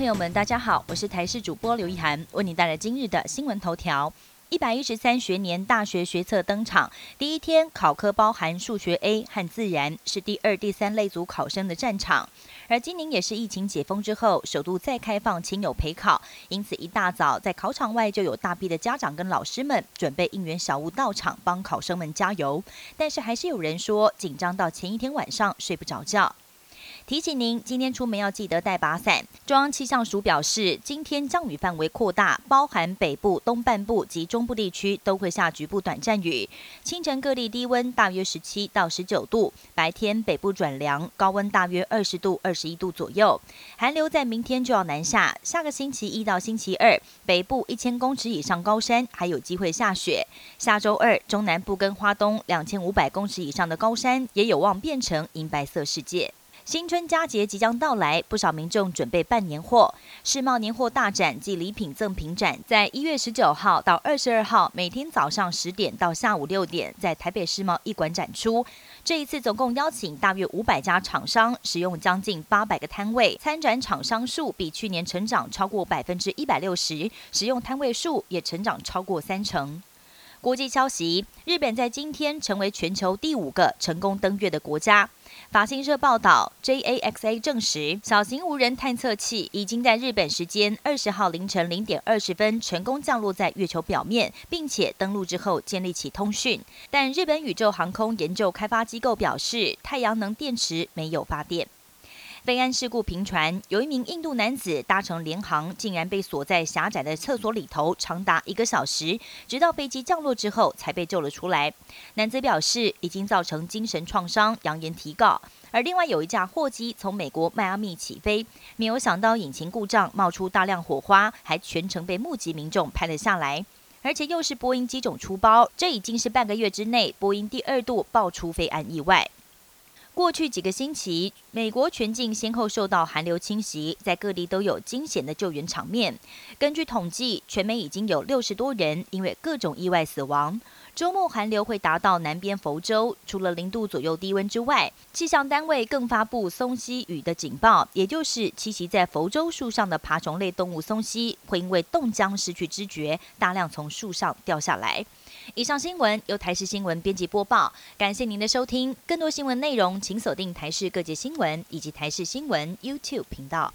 朋友们，大家好，我是台视主播刘一涵，为您带来今日的新闻头条。一百一十三学年大学学测登场，第一天考科包含数学 A 和自然，是第二、第三类组考生的战场。而今年也是疫情解封之后，首度再开放亲友陪考，因此一大早在考场外就有大批的家长跟老师们准备应援小屋到场帮考生们加油。但是还是有人说紧张到前一天晚上睡不着觉。提醒您，今天出门要记得带把伞。中央气象署表示，今天降雨范围扩大，包含北部、东半部及中部地区都会下局部短暂雨。清晨各地低温大约十七到十九度，白天北部转凉，高温大约二十度、二十一度左右。寒流在明天就要南下，下个星期一到星期二，北部一千公尺以上高山还有机会下雪。下周二，中南部跟花东两千五百公尺以上的高山也有望变成银白色世界。新春佳节即将到来，不少民众准备办年货。世贸年货大展及礼品赠品展，在一月十九号到二十二号，每天早上十点到下午六点，在台北世贸一馆展出。这一次总共邀请大约五百家厂商，使用将近八百个摊位，参展厂商数比去年成长超过百分之一百六十，使用摊位数也成长超过三成。国际消息：日本在今天成为全球第五个成功登月的国家。法新社报道，JAXA 证实，小型无人探测器已经在日本时间二十号凌晨零点二十分成功降落在月球表面，并且登陆之后建立起通讯。但日本宇宙航空研究开发机构表示，太阳能电池没有发电。飞安事故频传，有一名印度男子搭乘联航，竟然被锁在狭窄的厕所里头长达一个小时，直到飞机降落之后才被救了出来。男子表示已经造成精神创伤，扬言提告。而另外有一架货机从美国迈阿密起飞，没有想到引擎故障冒出大量火花，还全程被目击民众拍了下来。而且又是波音机种出包，这已经是半个月之内波音第二度爆出飞安意外。过去几个星期，美国全境先后受到寒流侵袭，在各地都有惊险的救援场面。根据统计，全美已经有六十多人因为各种意外死亡。周末寒流会达到南边佛州，除了零度左右低温之外，气象单位更发布松溪雨的警报，也就是栖息在佛州树上的爬虫类动物松溪会因为冻僵失去知觉，大量从树上掉下来。以上新闻由台视新闻编辑播报，感谢您的收听。更多新闻内容，请锁定台视各界新闻以及台视新闻 YouTube 频道。